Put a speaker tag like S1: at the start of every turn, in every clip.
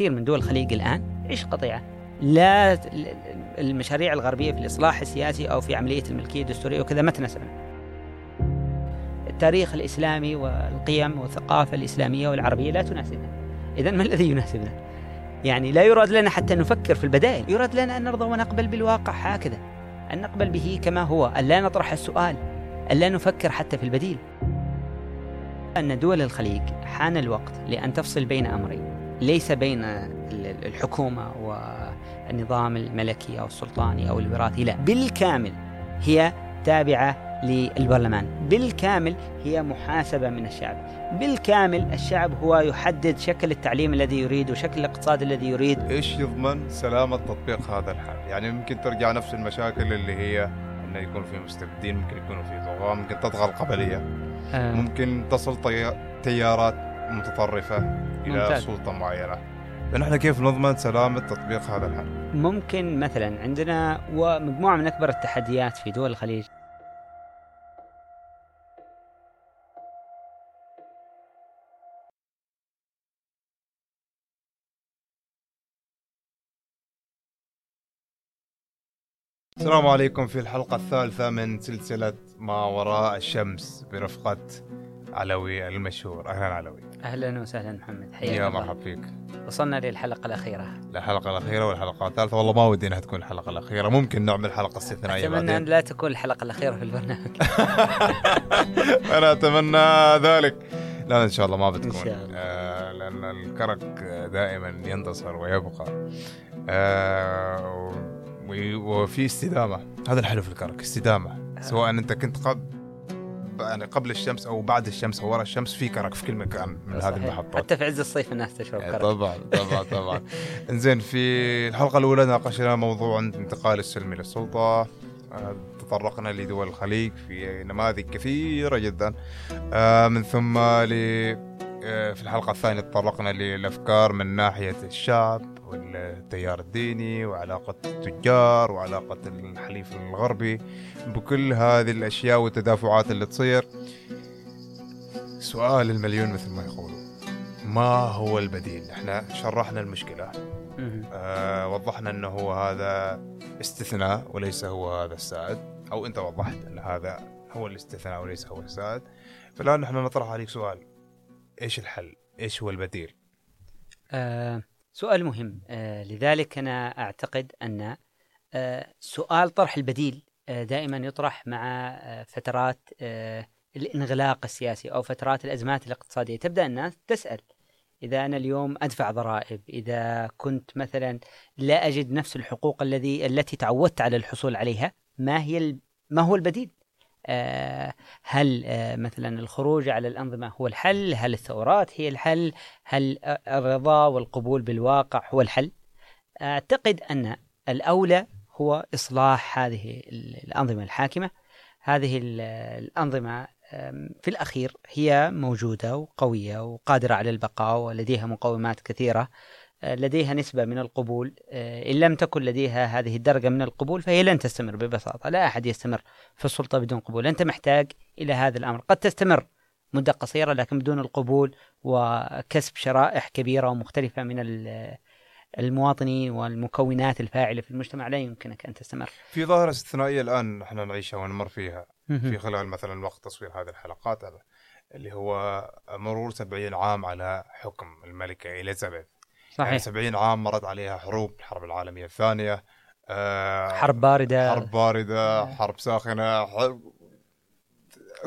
S1: كثير من دول الخليج الآن؟ تعيش قطيعة لا المشاريع الغربية في الإصلاح السياسي أو في عملية الملكية الدستورية وكذا ما تناسبنا التاريخ الإسلامي والقيم والثقافة الإسلامية والعربية لا تناسبنا. إذا ما الذي يناسبنا؟ يعني لا يراد لنا حتى نفكر في البدائل. يراد لنا أن نرضى ونقبل بالواقع هكذا. أن نقبل به كما هو أن لا نطرح السؤال أن لا نفكر حتى في البديل. أن دول الخليج حان الوقت لأن تفصل بين أمرين. ليس بين الحكومة والنظام الملكي أو السلطاني أو الوراثي لا. بالكامل هي تابعة للبرلمان. بالكامل هي محاسبة من الشعب. بالكامل الشعب هو يحدد شكل التعليم الذي يريد وشكل الاقتصاد الذي يريد.
S2: إيش يضمن سلامة تطبيق هذا الحل يعني ممكن ترجع نفس المشاكل اللي هي إنه يكون في مستبدين ممكن يكونوا في طغاة ممكن تطغى القبلية. آه. ممكن تصل تيارات. متطرفة إلى ممتاز. سلطة معينة فنحن كيف نضمن سلامة تطبيق هذا الحل؟
S1: ممكن مثلا عندنا ومجموعة من أكبر التحديات في دول الخليج
S2: السلام عليكم في الحلقة الثالثة من سلسلة ما وراء الشمس برفقة علوي المشهور أهلا علوي
S1: أهلا وسهلا محمد حياك
S2: يا مرحبا فيك.
S1: وصلنا للحلقة الأخيرة.
S2: الحلقة الأخيرة والحلقة الثالثة. والله ما ودي أنها تكون الحلقة الأخيرة. ممكن نعمل حلقة استثنائية
S1: أتمنى أن لا تكون الحلقة الأخيرة في البرنامج.
S2: أنا أتمنى ذلك. لا إن شاء الله ما بتكون. إن شاء الله. آه لأن الكرك دائما ينتصر ويبقى. آه وفي استدامة. هذا الحلو في الكرك استدامة. آه. سواء أنت كنت قبل يعني قبل الشمس أو بعد الشمس أو ورا الشمس في كرك في كل مكان من هذه المحطات.
S1: حتى في عز الصيف الناس تشرب كرك.
S2: طبعا طبعا طبعا. إنزين في الحلقة الأولى ناقشنا موضوع انتقال السلمي للسلطه آه، تطرقنا لدول الخليج في نماذج كثيرة جدا. آه، من ثم ل في الحلقة الثانية تطرقنا للأفكار من ناحية الشعب. والتيار الديني وعلاقة التجار وعلاقة الحليف الغربي بكل هذه الأشياء والتدافعات اللي تصير. سؤال المليون مثل ما يقولوا ما هو البديل؟ إحنا شرحنا المشكلة. آه وضحنا إنه هو هذا استثناء وليس هو هذا السائد. أو أنت وضحت إن هذا هو الاستثناء وليس هو السائد. فالآن نحن نطرح عليك سؤال. إيش الحل؟ إيش هو البديل؟
S1: آه سؤال مهم. آه لذلك أنا أعتقد أن آه سؤال طرح البديل آه دائما يطرح مع فترات الانغلاق السياسي أو فترات الأزمات الاقتصادية. تبدأ الناس تسأل إذا أنا اليوم أدفع ضرائب إذا كنت مثلا لا أجد نفس الحقوق الذي التي تعودت على الحصول عليها ما هي ما هو البديل؟ هل آه، مثلا الخروج على الأنظمة هو الحل؟ هل الثورات هي الحل؟ هل الرضا والقبول بالواقع هو الحل؟ أعتقد أن الأولى هو إصلاح هذه الأنظمة الحاكمة. هذه الأنظمة في الأخير هي موجودة وقوية وقادرة على البقاء ولديها مقومات كثيرة. لديها نسبة من القبول. آه، إن لم تكن لديها هذه الدرجة من القبول فهي لن تستمر ببساطة. لا أحد يستمر في السلطة بدون قبول. أنت محتاج إلى هذا الأمر. قد تستمر مدة قصيرة لكن بدون القبول وكسب شرائح كبيرة ومختلفة من المواطنين والمكونات الفاعلة في المجتمع. لا يمكنك أن تستمر.
S2: في ظاهرة استثنائية الآن نحن نعيشها ونمر فيها. في خلال مثلا وقت تصوير هذه الحلقات اللي هو مرور 70 عام على حكم الملكة إليزابيث. صحيح. يعني 70 عام مرت عليها حروب الحرب العالمية الثانية.
S1: آه حرب باردة.
S2: حرب باردة حرب ساخنة حرب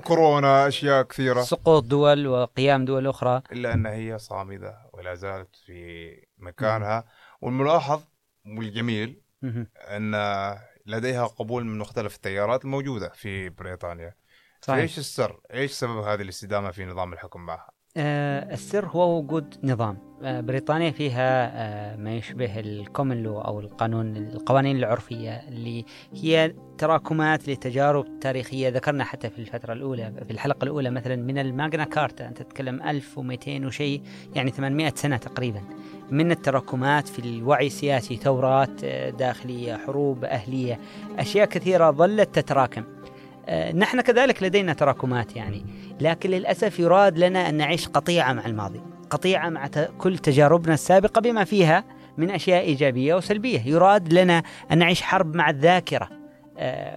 S2: كورونا أشياء كثيرة.
S1: سقوط دول وقيام دول أخرى.
S2: إلا أن هي صامدة ولا زالت في مكانها. والملاحظ والجميل أن لديها قبول من مختلف التيارات الموجودة في بريطانيا. صحيح. إيش السر؟ إيش سبب هذه الاستدامة في نظام الحكم معها؟
S1: آه السر هو وجود نظام. آه بريطانيا فيها آه ما يشبه الكومن لو أو القانون القوانين العرفية اللي هي تراكمات لتجارب تاريخية. ذكرنا حتى في الفترة الأولى في الحلقة الأولى مثلا من الماغنا كارتا. أنت تتكلم 1200 وشيء يعني 800 سنة تقريبا. من التراكمات في الوعي السياسي ثورات داخلية حروب أهلية أشياء كثيرة ظلت تتراكم. نحن كذلك لدينا تراكمات يعني. لكن للأسف يراد لنا أن نعيش قطيعة مع الماضي قطيعة مع كل تجاربنا السابقة بما فيها من أشياء إيجابية وسلبية. يراد لنا أن نعيش حرب مع الذاكرة.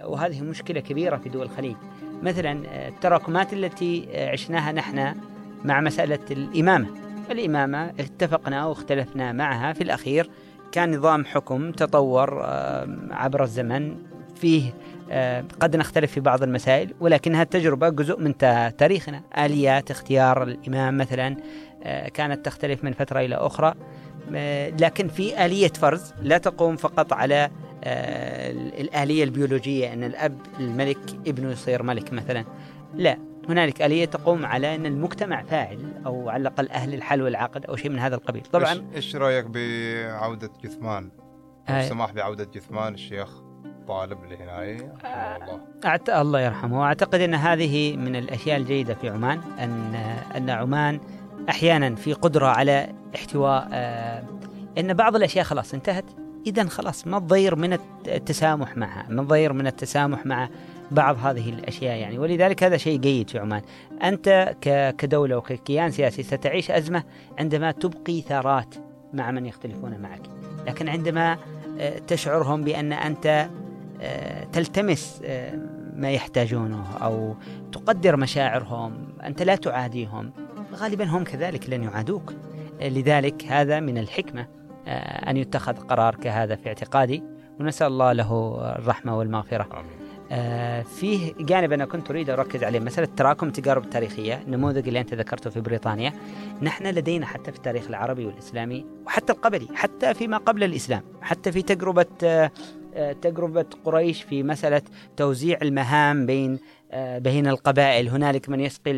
S1: وهذه مشكلة كبيرة في دول الخليج. مثلا التراكمات التي عشناها نحن مع مسألة الإمامة. الإمامة اتفقنا واختلفنا معها. في الأخير كان نظام حكم تطور عبر الزمن. فيه قد نختلف في بعض المسائل ولكنها التجربة جزء من تاريخنا. آليات اختيار الإمام مثلا كانت تختلف من فترة إلى أخرى. لكن في آلية فرز لا تقوم فقط على الآلية البيولوجية أن الأب الملك ابنه يصير ملك مثلا. لا هنالك آلية تقوم على أن المجتمع فاعل أو على الأقل أهل الحل والعقد أو شيء من هذا القبيل.
S2: طبعا إيش رأيك بعودة جثمان؟ السماح بعودة جثمان الشيخ؟ طالب الهناية الله.
S1: أعت... الله يرحمه. أعتقد أن هذه من الأشياء الجيدة في عمان أن أن عمان أحيانا في قدرة على احتواء آه، أن بعض الأشياء خلاص انتهت. إذا خلاص ما تضير من التسامح معها ما تضير من التسامح مع بعض هذه الأشياء يعني. ولذلك هذا شيء جيد في عمان. أنت كدولة وككيان سياسي ستعيش أزمة عندما تبقي ثارات مع من يختلفون معك، لكن عندما آه، تشعرهم بأن أنت آه، تلتمس آه، ما يحتاجونه أو تقدر مشاعرهم، أنت لا تعاديهم، غالبا هم كذلك لن يعادوك. لذلك هذا من الحكمة أن يتخذ قرار كهذا في اعتقادي ونسأل الله له الرحمة والمغفرة. آمين. آه فيه جانب أنا كنت أريد أركز عليه مسألة تراكم التجارب التاريخيه النموذج اللي أنت ذكرته في بريطانيا نحن لدينا حتى في التاريخ العربي والإسلامي وحتى القبلي حتى فيما قبل الإسلام حتى في تجربة آه تجربة قريش في مسألة توزيع المهام بين آه، بين القبائل. هنالك من يسقي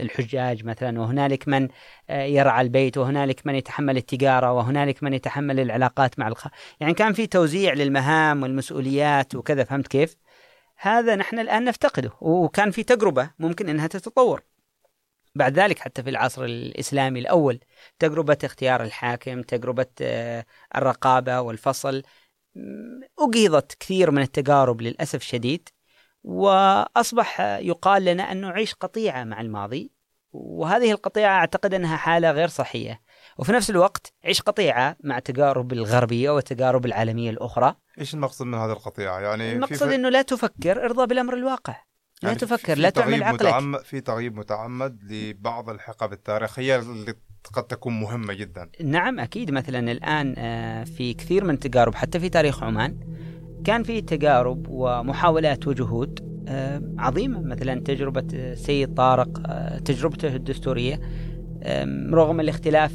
S1: الحجاج مثلا وهنالك من آه، يرعى البيت وهنالك من يتحمل التجارة وهنالك من يتحمل العلاقات مع الخ... يعني كان في توزيع للمهام والمسؤوليات وكذا فهمت كيف؟ هذا نحن الآن نفتقده وكان في تجربة ممكن أنها تتطور. بعد ذلك حتى في العصر الإسلامي الأول تجربة اختيار الحاكم تجربة آه، الرقابة والفصل أجهضت كثير من التجارب للأسف الشديد وأصبح يقال لنا أن نعيش قطيعة مع الماضي وهذه القطيعة أعتقد أنها حالة غير صحية. وفي نفس الوقت عيش قطيعة مع تجارب الغربية والتجارب العالمية الأخرى.
S2: إيش المقصد من هذه القطيعة؟ يعني
S1: المقصد في أنه لا تفكر ارضى بالأمر الواقع. لا يعني تفكر لا تعمل عقلك.
S2: متعمد في تغييب متعمد لبعض الحقب التاريخية اللي قد تكون مهمة جدا.
S1: نعم أكيد. مثلا الآن آه، في كثير من التجارب حتى في تاريخ عمان كان في تجارب ومحاولات وجهود آه، عظيمة. مثلا تجربة السيد طارق آه، تجربته الدستورية رغم الاختلاف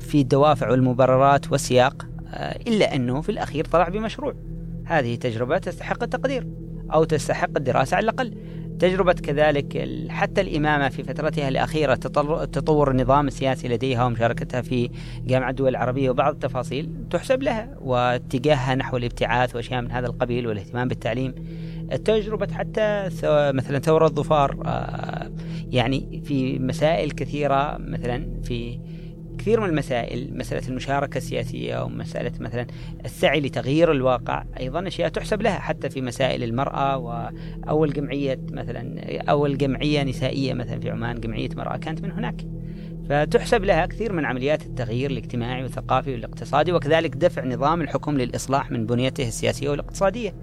S1: في الدوافع والمبررات والسياق إلا أنه في الأخير طلع بمشروع. هذه تجربة تستحق التقدير أو تستحق الدراسة على الأقل. تجربة كذلك حتى الإمامة في فترتها الأخيرة تطور النظام السياسي لديها ومشاركتها في جامعة الدول العربية وبعض التفاصيل تحسب لها واتجاهها نحو الابتعاث وأشياء من هذا القبيل والاهتمام بالتعليم. تجربة حتى مثلا ثورة الظفار آه، يعني في مسائل كثيرة مثلا في كثير من المسائل مسألة المشاركة السياسية ومسألة مثلا السعي لتغيير الواقع أيضا أشياء تحسب لها حتى في مسائل المرأة وأول جمعية مثلا أول جمعية نسائية مثلا في عمان جمعية مرأة كانت من هناك. فتحسب لها كثير من عمليات التغيير الاجتماعي والثقافي والاقتصادي وكذلك دفع نظام الحكم للإصلاح من بنيته السياسية والاقتصادية.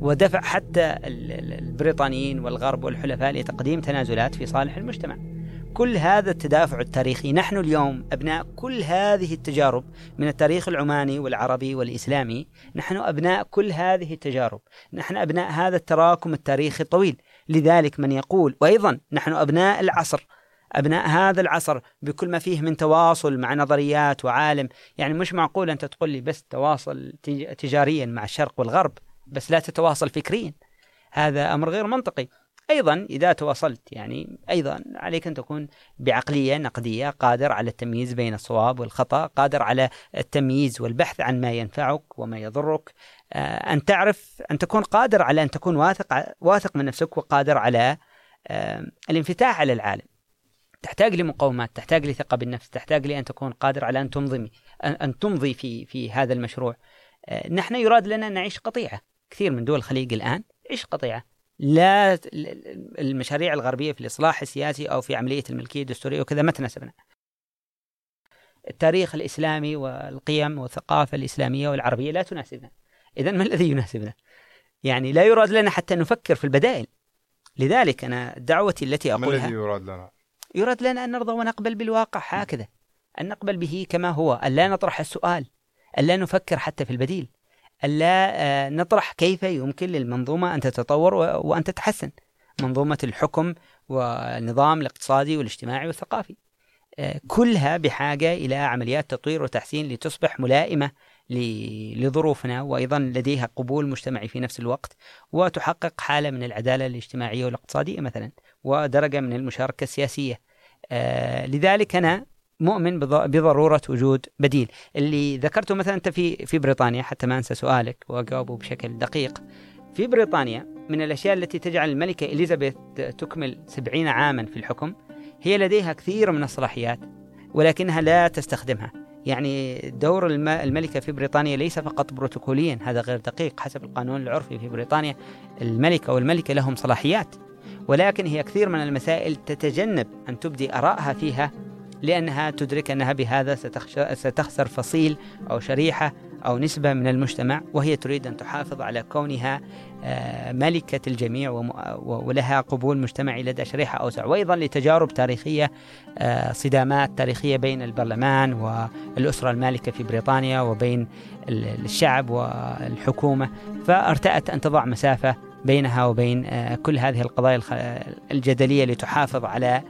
S1: ودفع حتى البريطانيين والغرب والحلفاء لتقديم تنازلات في صالح المجتمع. كل هذا التدافع التاريخي. نحن اليوم أبناء كل هذه التجارب من التاريخ العماني والعربي والإسلامي. نحن أبناء كل هذه التجارب. نحن أبناء هذا التراكم التاريخي الطويل. لذلك من يقول وأيضا نحن أبناء العصر. أبناء هذا العصر بكل ما فيه من تواصل مع نظريات وعالم. يعني مش معقول أنت تقول لي بس تواصل تجاريا مع الشرق والغرب بس لا تتواصل فكريا. هذا أمر غير منطقي. أيضا إذا تواصلت يعني أيضا عليك أن تكون بعقلية نقدية قادر على التمييز بين الصواب والخطأ قادر على التمييز والبحث عن ما ينفعك وما يضرك. آه، أن تعرف أن تكون قادر على أن تكون واثق واثق من نفسك وقادر على آه، الانفتاح على العالم. تحتاج لمقاومات تحتاج لثقة بالنفس تحتاج لأن تكون قادر على أن تنظمي أن تمضي في في هذا المشروع. آه، نحن يراد لنا أن نعيش قطيعة. كثير من دول الخليج الآن عيش قطيعة. لا المشاريع الغربية في الإصلاح السياسي أو في عملية الملكية الدستورية وكذا ما تناسبنا. التاريخ الإسلامي والقيم والثقافة الإسلامية والعربية لا تناسبنا. إذا ما الذي يناسبنا؟ يعني لا يراد لنا حتى نفكر في البدائل. لذلك أنا دعوتي التي
S2: ما
S1: أقولها
S2: الذي يراد لنا؟
S1: يراد لنا أن نرضى ونقبل بالواقع. هكذا. أن نقبل به كما هو. أن لا نطرح السؤال. أن لا نفكر حتى في البديل. أن لا آه، نطرح كيف يمكن للمنظومة أن تتطور وأن تتحسن. منظومة الحكم والنظام الاقتصادي والاجتماعي والثقافي. آه، كلها بحاجة إلى عمليات تطوير وتحسين لتصبح ملائمة لظروفنا وأيضا لديها قبول مجتمعي في نفس الوقت وتحقق حالة من العدالة الاجتماعية والاقتصادية مثلا ودرجة من المشاركة السياسية. آه، لذلك أنا مؤمن بض- بضرورة وجود بديل. اللي ذكرته مثلا أنت في في بريطانيا حتى ما أنسى سؤالك وأجاوبه بشكل دقيق. في بريطانيا من الأشياء التي تجعل الملكة إليزابيث تكمل سبعين عاما في الحكم هي لديها كثير من الصلاحيات ولكنها لا تستخدمها. يعني دور الم- الملكة في بريطانيا ليس فقط بروتوكوليا هذا غير دقيق. حسب القانون العرفي في بريطانيا الملكة والملكة لهم صلاحيات ولكن هي كثير من المسائل تتجنب أن تبدي آرائها فيها لأنها تدرك أنها بهذا ستخسر فصيل أو شريحة أو نسبة من المجتمع وهي تريد أن تحافظ على كونها آه، ملكة الجميع ولها قبول مجتمعي لدى شريحة أوسع وأيضا لتجارب تاريخية آه، صدامات تاريخية بين البرلمان والأسرة المالكة في بريطانيا وبين ال- الشعب والحكومة. فأرتأت أن تضع مسافة بينها وبين آه، كل هذه القضايا الجدلية لتحافظ على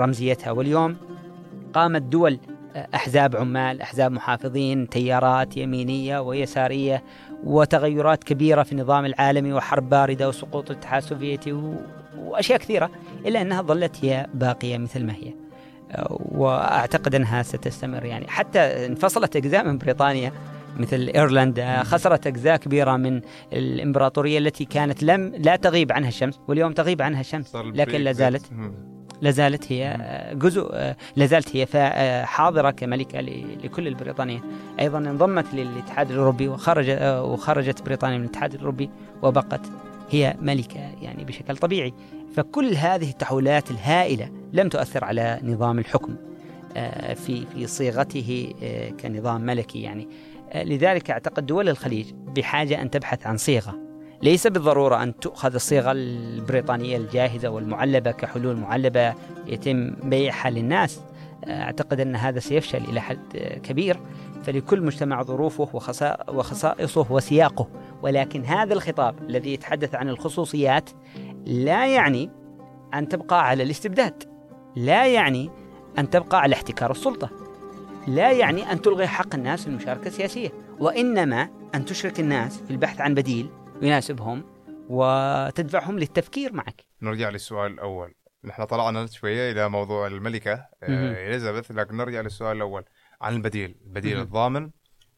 S1: رمزيتها واليوم قامت دول آه، أحزاب عمال أحزاب محافظين تيارات يمينية ويسارية وتغيرات كبيرة في النظام العالمي وحرب باردة وسقوط الاتحاد السوفيتي و... وأشياء كثيرة إلا أنها ظلت هي باقية مثل ما هي. آه، وأعتقد أنها ستستمر. يعني حتى انفصلت أجزاء من بريطانيا مثل إيرلندا خسرت أجزاء كبيرة من الإمبراطورية التي كانت لم لا تغيب عنها الشمس واليوم تغيب عنها الشمس لكن لا زالت.
S2: مم.
S1: لا زالت هي جزء لا زالت هي كملكة ل- لكل البريطانيين أيضا انضمت للاتحاد الأوروبي وخرج وخرجت بريطانيا من الاتحاد الأوروبي وبقت هي ملكة يعني بشكل طبيعي فكل هذه التحولات الهائلة لم تؤثر على نظام الحكم آه، في في صيغته آه، كنظام ملكي يعني آه، لذلك أعتقد دول الخليج بحاجة أن تبحث عن صيغة ليس بالضرورة أن تؤخذ الصيغه البريطانية الجاهزة والمعلبة كحلول معلبة يتم بيعها للناس. آه، أعتقد أن هذا سيفشل إلى حد كبير. فلكل مجتمع ظروفه وخصا- وخصائصه وسياقه. ولكن هذا الخطاب الذي يتحدث عن الخصوصيات لا يعني أن تبقى على الاستبداد. لا يعني أن تبقى على احتكار السلطة. لا يعني أن تلغي حق الناس في المشاركة السياسية. وإنما أن تشرك الناس في البحث عن بديل يناسبهم وتدفعهم للتفكير معك.
S2: نرجع للسؤال الأول. نحن طلعنا شوية إلى موضوع الملكة
S1: مهم.
S2: آه، إليزابيث لكن نرجع للسؤال الأول عن البديل. البديل. الضامن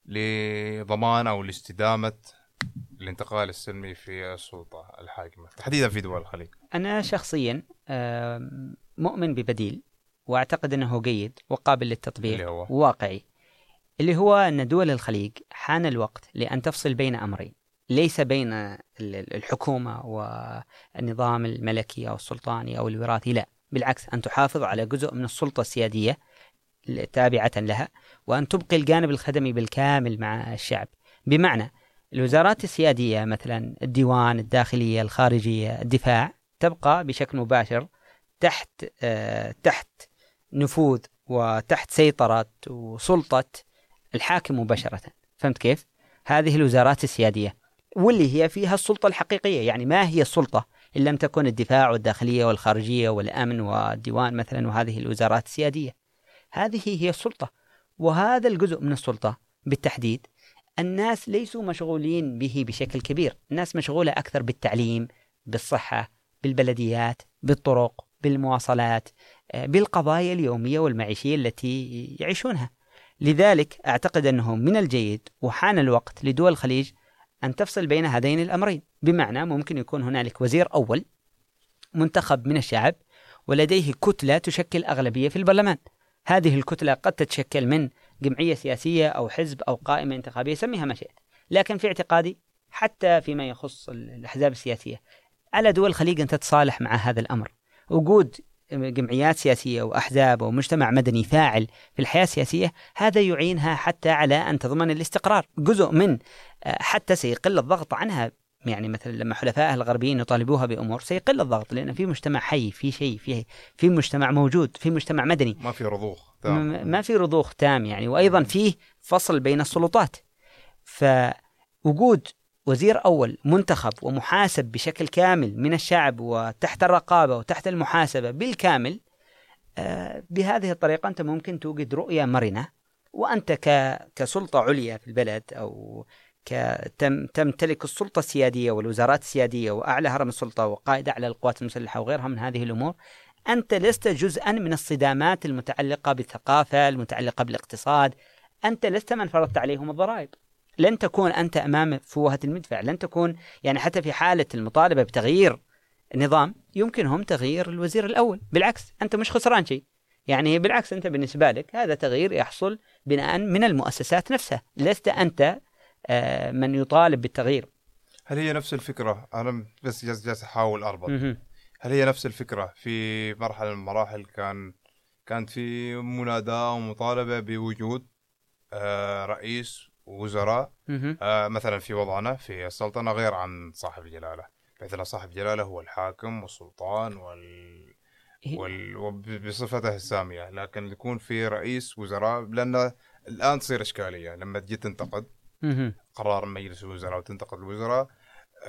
S2: لضمان أو لاستدامة الانتقال السلمي في السلطة الحاكمة. تحديدا في دول الخليج.
S1: أنا شخصيا مؤمن ببديل وأعتقد أنه جيد وقابل للتطبيق
S2: اللي هو؟
S1: واقعي اللي هو أن دول الخليج حان الوقت لأن تفصل بين أمرين. ليس بين ال- ال- الحكومة والنظام الملكي أو السلطاني أو الوراثي لا. بالعكس أن تحافظ على جزء من السلطة السيادية تابعة لها وأن تبقي الجانب الخدمي بالكامل مع الشعب. بمعنى الوزارات السيادية مثلا الديوان الداخلية الخارجية الدفاع تبقى بشكل مباشر تحت آه تحت نفوذ وتحت سيطرة وسلطة الحاكم مباشرة. فهمت كيف؟ هذه الوزارات السيادية. واللي هي فيها السلطة الحقيقية. يعني ما هي السلطة إن لم تكن الدفاع والداخلية والخارجية والأمن والديوان مثلا وهذه الوزارات السيادية. هذه هي السلطة. وهذا الجزء من السلطة بالتحديد الناس ليسوا مشغولين به بشكل كبير. الناس مشغولة أكثر بالتعليم بالصحة بالبلديات بالطرق بالمواصلات آه، بالقضايا اليومية والمعيشية التي يعيشونها. لذلك أعتقد أنه من الجيد وحان الوقت لدول الخليج أن تفصل بين هذين الأمرين. بمعنى ممكن يكون هنالك وزير أول منتخب من الشعب ولديه كتلة تشكل أغلبية في البرلمان. هذه الكتلة قد تتشكل من جمعية سياسية أو حزب أو قائمة انتخابية سميها ما شئت. لكن في اعتقادي حتى فيما يخص الأحزاب السياسية على دول الخليج أن تتصالح مع هذا الأمر. وجود جمعيات سياسية وأحزاب ومجتمع مدني فاعل في الحياة السياسية هذا يعينها حتى على أن تضمن الاستقرار. جزء من آه، حتى سيقل الضغط عنها يعني مثلا لما حلفائها الغربيين يطالبوها بأمور سيقل الضغط لأن في مجتمع حي في شيء في في مجتمع موجود في مجتمع مدني.
S2: ما في رضوخ
S1: تام. ما في رضوخ تام يعني وأيضا فيه فصل بين السلطات. فوجود وزير أول منتخب ومحاسب بشكل كامل من الشعب وتحت الرقابة وتحت المحاسبة بالكامل آه، بهذه الطريقة أنت ممكن توجد رؤية مرنة. وأنت كسلطة عليا في البلد تم تمتلك السلطة السيادية والوزارات السيادية وأعلى هرم السلطة وقائد أعلى القوات المسلحة وغيرها من هذه الأمور أنت لست جزءا من الصدامات المتعلقة بالثقافة المتعلقة بالاقتصاد أنت لست من فرضت عليهم الضرائب. لن تكون أنت أمام فوهة المدفع لن تكون يعني حتى في حالة المطالبة بتغيير النظام يمكنهم تغيير الوزير الأول. بالعكس أنت مش خسران شيء. يعني بالعكس أنت بالنسبة لك هذا تغيير يحصل بناء من المؤسسات نفسها. لست أنت آه، من يطالب بالتغيير.
S2: هل هي نفس الفكرة؟ أنا بس جالس أحاول أربط. هل هي نفس الفكرة؟ في مرحلة من المراحل كان كانت في مناداة ومطالبة بوجود آه، رئيس وزراء آه، مثلا في وضعنا في السلطنة غير عن صاحب الجلالة بحيث أن صاحب الجلالة هو الحاكم والسلطان وال وال... بصفته السامية. لكن يكون في رئيس وزراء لأن الآن تصير إشكالية. لما تجي تنتقد قرار مجلس الوزراء وتنتقد الوزراء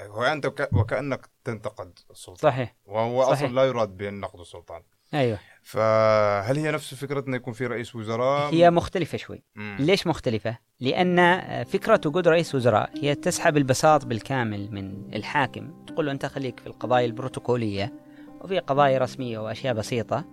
S2: وانت وكأنك تنتقد السلطان.
S1: صحيح.
S2: وهو صحيح. أصلا لا يراد بنقد السلطان.
S1: أيوه
S2: فهل هي نفس فكرة إنه يكون في رئيس وزراء؟
S1: هي مختلفة شوي مم. ليش مختلفة؟ لأن فكرة وجود رئيس وزراء هي تسحب البساط بالكامل من الحاكم تقول له أنت خليك في القضايا البروتوكولية وفي قضايا رسمية وأشياء بسيطة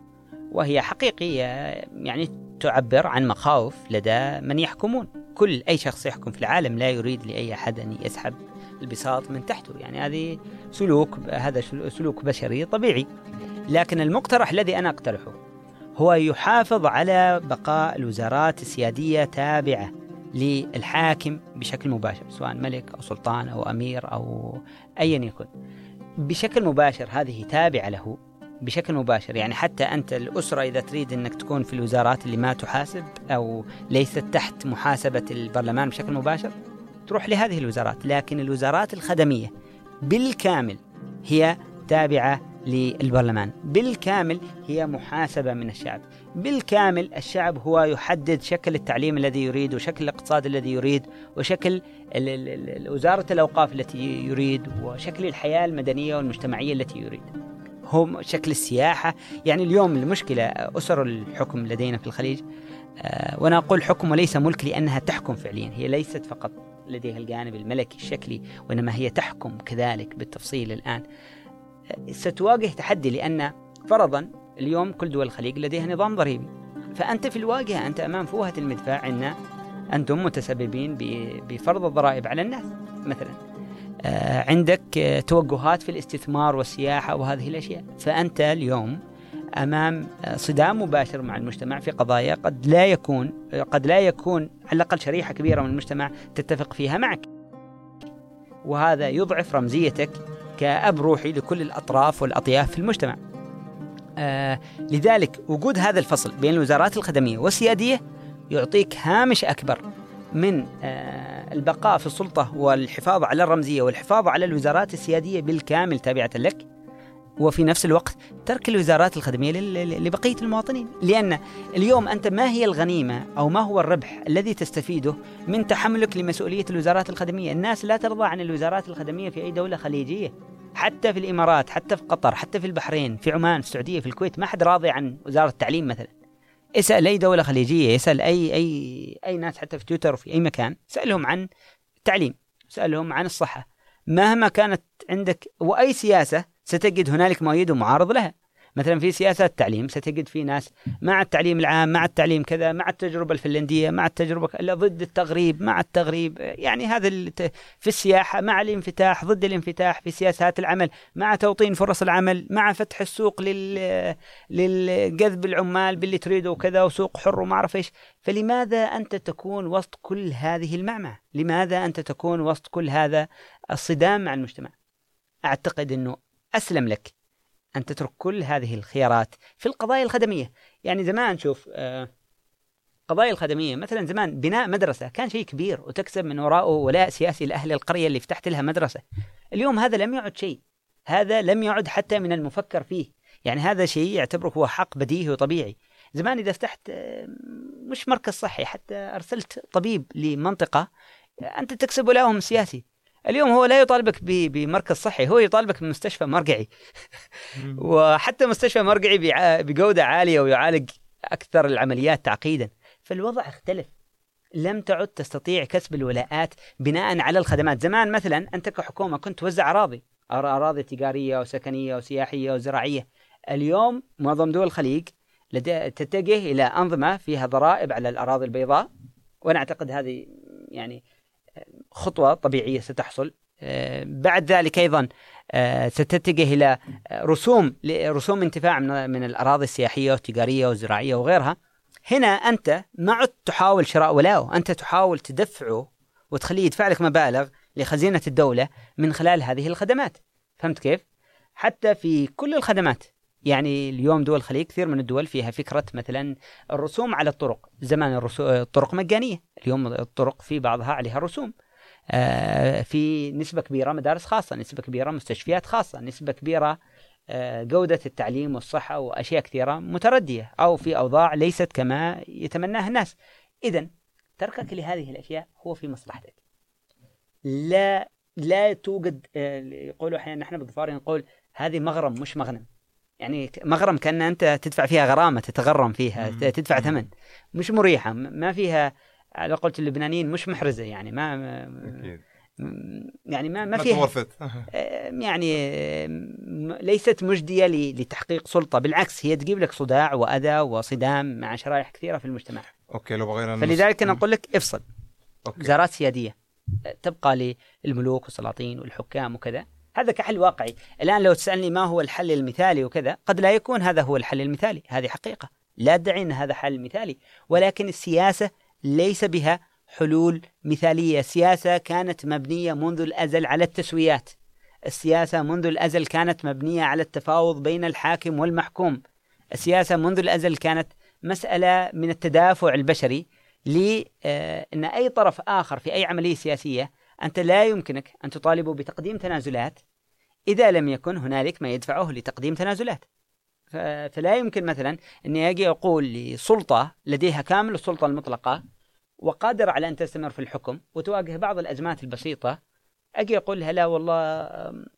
S1: وهي حقيقية يعني تعبر عن مخاوف لدى من يحكمون كل أي شخص يحكم في العالم لا يريد لأي أحد أن يسحب البساط من تحته يعني هذه سلوك هذا سلوك بشري طبيعي لكن المقترح الذي أنا أقترحه هو يحافظ على بقاء الوزارات السيادية تابعة للحاكم بشكل مباشر سواء ملك أو سلطان أو أمير أو أيا يكن. بشكل مباشر هذه تابعة له بشكل مباشر. يعني حتى أنت الأسرة إذا تريد أنك تكون في الوزارات اللي ما تحاسب أو ليست تحت محاسبة البرلمان بشكل مباشر تروح لهذه الوزارات. لكن الوزارات الخدمية بالكامل هي تابعة للبرلمان. بالكامل هي محاسبة من الشعب. بالكامل الشعب هو يحدد شكل التعليم الذي يريد وشكل الاقتصاد الذي يريد وشكل وزارة الأوقاف التي يريد وشكل الحياة المدنية والمجتمعية التي يريد. هم شكل السياحة. يعني اليوم المشكلة أسر الحكم لدينا في الخليج. آه، وأنا أقول حكم وليس ملك لأنها تحكم فعليا. هي ليست فقط لديها الجانب الملكي الشكلي وإنما هي تحكم كذلك بالتفصيل الآن. ستواجه تحدي لأن فرضا اليوم كل دول الخليج لديها نظام ضريبي. فأنت في الواجهة أنت أمام فوهة المدفع أن أنتم متسببين بفرض الضرائب على الناس مثلا. آه، عندك توجهات في الاستثمار والسياحة وهذه الأشياء. فأنت اليوم أمام آه، صدام مباشر مع المجتمع في قضايا قد لا يكون قد لا يكون على الأقل شريحة كبيرة من المجتمع تتفق فيها معك. وهذا يضعف رمزيتك كأب روحي لكل الأطراف والأطياف في المجتمع. آه لذلك وجود هذا الفصل بين الوزارات الخدمية والسيادية يعطيك هامش أكبر من آه، البقاء في السلطة والحفاظ على الرمزية والحفاظ على الوزارات السيادية بالكامل تابعة لك. وفي نفس الوقت ترك الوزارات الخدمية لبقية المواطنين. لأن اليوم أنت ما هي الغنيمة أو ما هو الربح الذي تستفيده من تحملك لمسؤولية الوزارات الخدمية؟ الناس لا ترضى عن الوزارات الخدمية في أي دولة خليجية. حتى في الإمارات حتى في قطر حتى في البحرين في عمان في السعودية في الكويت ما حد راضي عن وزارة التعليم مثلا. اسأل أي دولة خليجية يسال اي اي أي ناس حتى في تويتر وفي أي مكان سألهم عن التعليم سألهم عن الصحة. مهما كانت عندك وأي سياسة ستجد هنالك مؤيد ومعارض لها. مثلا في سياسة التعليم ستجد في ناس مع التعليم العام مع التعليم كذا مع التجربة الفنلندية مع التجربة ضد التغريب مع التغريب. يعني هذا في السياحة مع الانفتاح ضد الانفتاح في سياسات العمل مع توطين فرص العمل مع فتح السوق لل للجذب العمال باللي تريده وكذا وسوق حر وما أعرف إيش. فلماذا أنت تكون وسط كل هذه المعمعة؟ لماذا أنت تكون وسط كل هذا الصدام مع المجتمع؟ أعتقد إنه أسلم لك أن تترك كل هذه الخيارات في القضايا الخدمية. يعني زمان شوف آه، قضايا الخدمية مثلا زمان بناء مدرسة كان شيء كبير وتكسب من وراءه ولاء سياسي لأهل القرية اللي فتحت لها مدرسة. اليوم هذا لم يعد شيء هذا لم يعد حتى من المفكر فيه. يعني هذا شيء يعتبره هو حق بديهي وطبيعي. زمان إذا فتحت آه، مش مركز صحي حتى أرسلت طبيب لمنطقة أنت تكسب ولاءهم سياسي اليوم هو لا يطالبك بمركز صحي هو يطالبك بمستشفى مرقعي وحتى مستشفى مرقعي بجودة عالية ويعالج أكثر العمليات تعقيدا. فالوضع اختلف. لم تعد تستطيع كسب الولاءات بناء على الخدمات. زمان مثلا أنت كحكومة كنت توزع أراضي أراضي تجارية وسكنية وسياحية وزراعية. اليوم معظم دول الخليج تتجه إلى أنظمة فيها ضرائب على الأراضي البيضاء. وأنا أعتقد هذه يعني خطوة طبيعية ستحصل. آه، بعد ذلك أيضا آه، ستتجه إلى رسوم رسوم انتفاع من الأراضي السياحية والتجارية والزراعية وغيرها. هنا أنت ما عدت تحاول شراء ولاءه أنت تحاول تدفعه وتخليه يدفع لك مبالغ لخزينة الدولة من خلال هذه الخدمات. فهمت كيف؟ حتى في كل الخدمات. يعني اليوم دول الخليج كثير من الدول فيها فكرة مثلا الرسوم على الطرق. زمان الطرق مجانية. اليوم الطرق في بعضها عليها رسوم. في نسبة كبيرة مدارس خاصة نسبة كبيرة مستشفيات خاصة نسبة كبيرة آه، جودة التعليم والصحة وأشياء كثيرة متردية أو في أوضاع ليست كما يتمناها الناس. إذا تركك لهذه الأشياء هو في مصلحتك. لا لا توجد آه، يقولوا أحيانا نحن بالظفار نقول هذه مغرم مش مغنم. يعني مغرم كأن أنت تدفع فيها غرامة تتغرم فيها تدفع ثمن. مش مريحة ما فيها على قولة اللبنانيين مش محرزة يعني ما يعني ما ما فيها يعني ليست مجدية لتحقيق سلطة بالعكس هي تجيب لك صداع وأذى وصدام مع شرائح كثيرة في المجتمع.
S2: أوكي لو بغينا
S1: فلذلك أنا أقول لك افصل. وزارات سيادية تبقى للملوك والسلاطين والحكام وكذا. هذا كحل واقعي. الآن لو تسألني ما هو الحل المثالي وكذا قد لا يكون هذا هو الحل المثالي. هذه حقيقة. لا أدعي أن هذا حل مثالي ولكن السياسة ليس بها حلول مثالية. السياسة كانت مبنية منذ الأزل على التسويات. السياسة منذ الأزل كانت مبنية على التفاوض بين الحاكم والمحكوم. السياسة منذ الأزل كانت مسألة من التدافع البشري لأن آه، أي طرف آخر في أي عملية سياسية أنت لا يمكنك أن تطالبه بتقديم تنازلات إذا لم يكن هنالك ما يدفعه لتقديم تنازلات. فلا يمكن مثلا أني أجي أقول لسلطة لديها كامل السلطة المطلقة وقادرة على أن تستمر في الحكم وتواجه بعض الأزمات البسيطة أجي أقول لها لا والله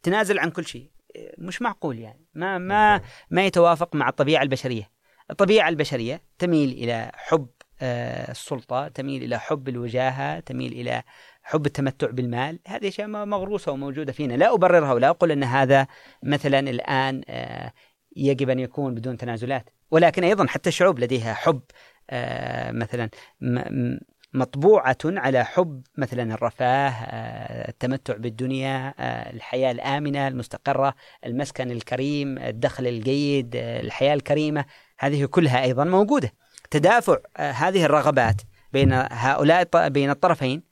S1: تنازل عن كل شيء. مش معقول يعني. ما ما ما يتوافق مع الطبيعة البشرية. الطبيعة البشرية تميل إلى حب آه، السلطة تميل إلى حب الوجاهة تميل إلى حب التمتع بالمال. هذه أشياء مغروسة وموجودة فينا. لا أبررها ولا أقول أن هذا مثلا الآن آه، يجب أن يكون بدون تنازلات. ولكن أيضا حتى الشعوب لديها حب مثلا مطبوعة على حب مثلا الرفاه آه، التمتع بالدنيا الحياة الآمنة المستقرة المسكن الكريم الدخل الجيد الحياة الكريمة هذه كلها أيضا موجودة. تدافع هذه الرغبات بين هؤلاء بين الطرفين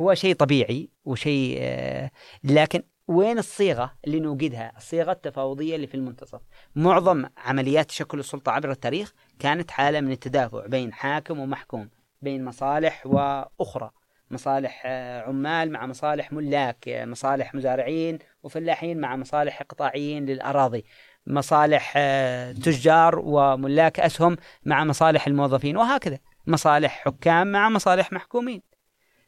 S1: هو شيء طبيعي وشيء آه، لكن وين الصيغة اللي نوجدها؟ الصيغة التفاوضية اللي في المنتصف. معظم عمليات تشكل السلطة عبر التاريخ كانت حالة من التدافع بين حاكم ومحكوم بين مصالح وأخرى. مصالح آه، عمال مع مصالح ملاك آه، مصالح مزارعين وفلاحين مع مصالح قطاعيين للأراضي. مصالح تجار وملاك أسهم مع مصالح الموظفين وهكذا. مصالح حكام مع مصالح محكومين.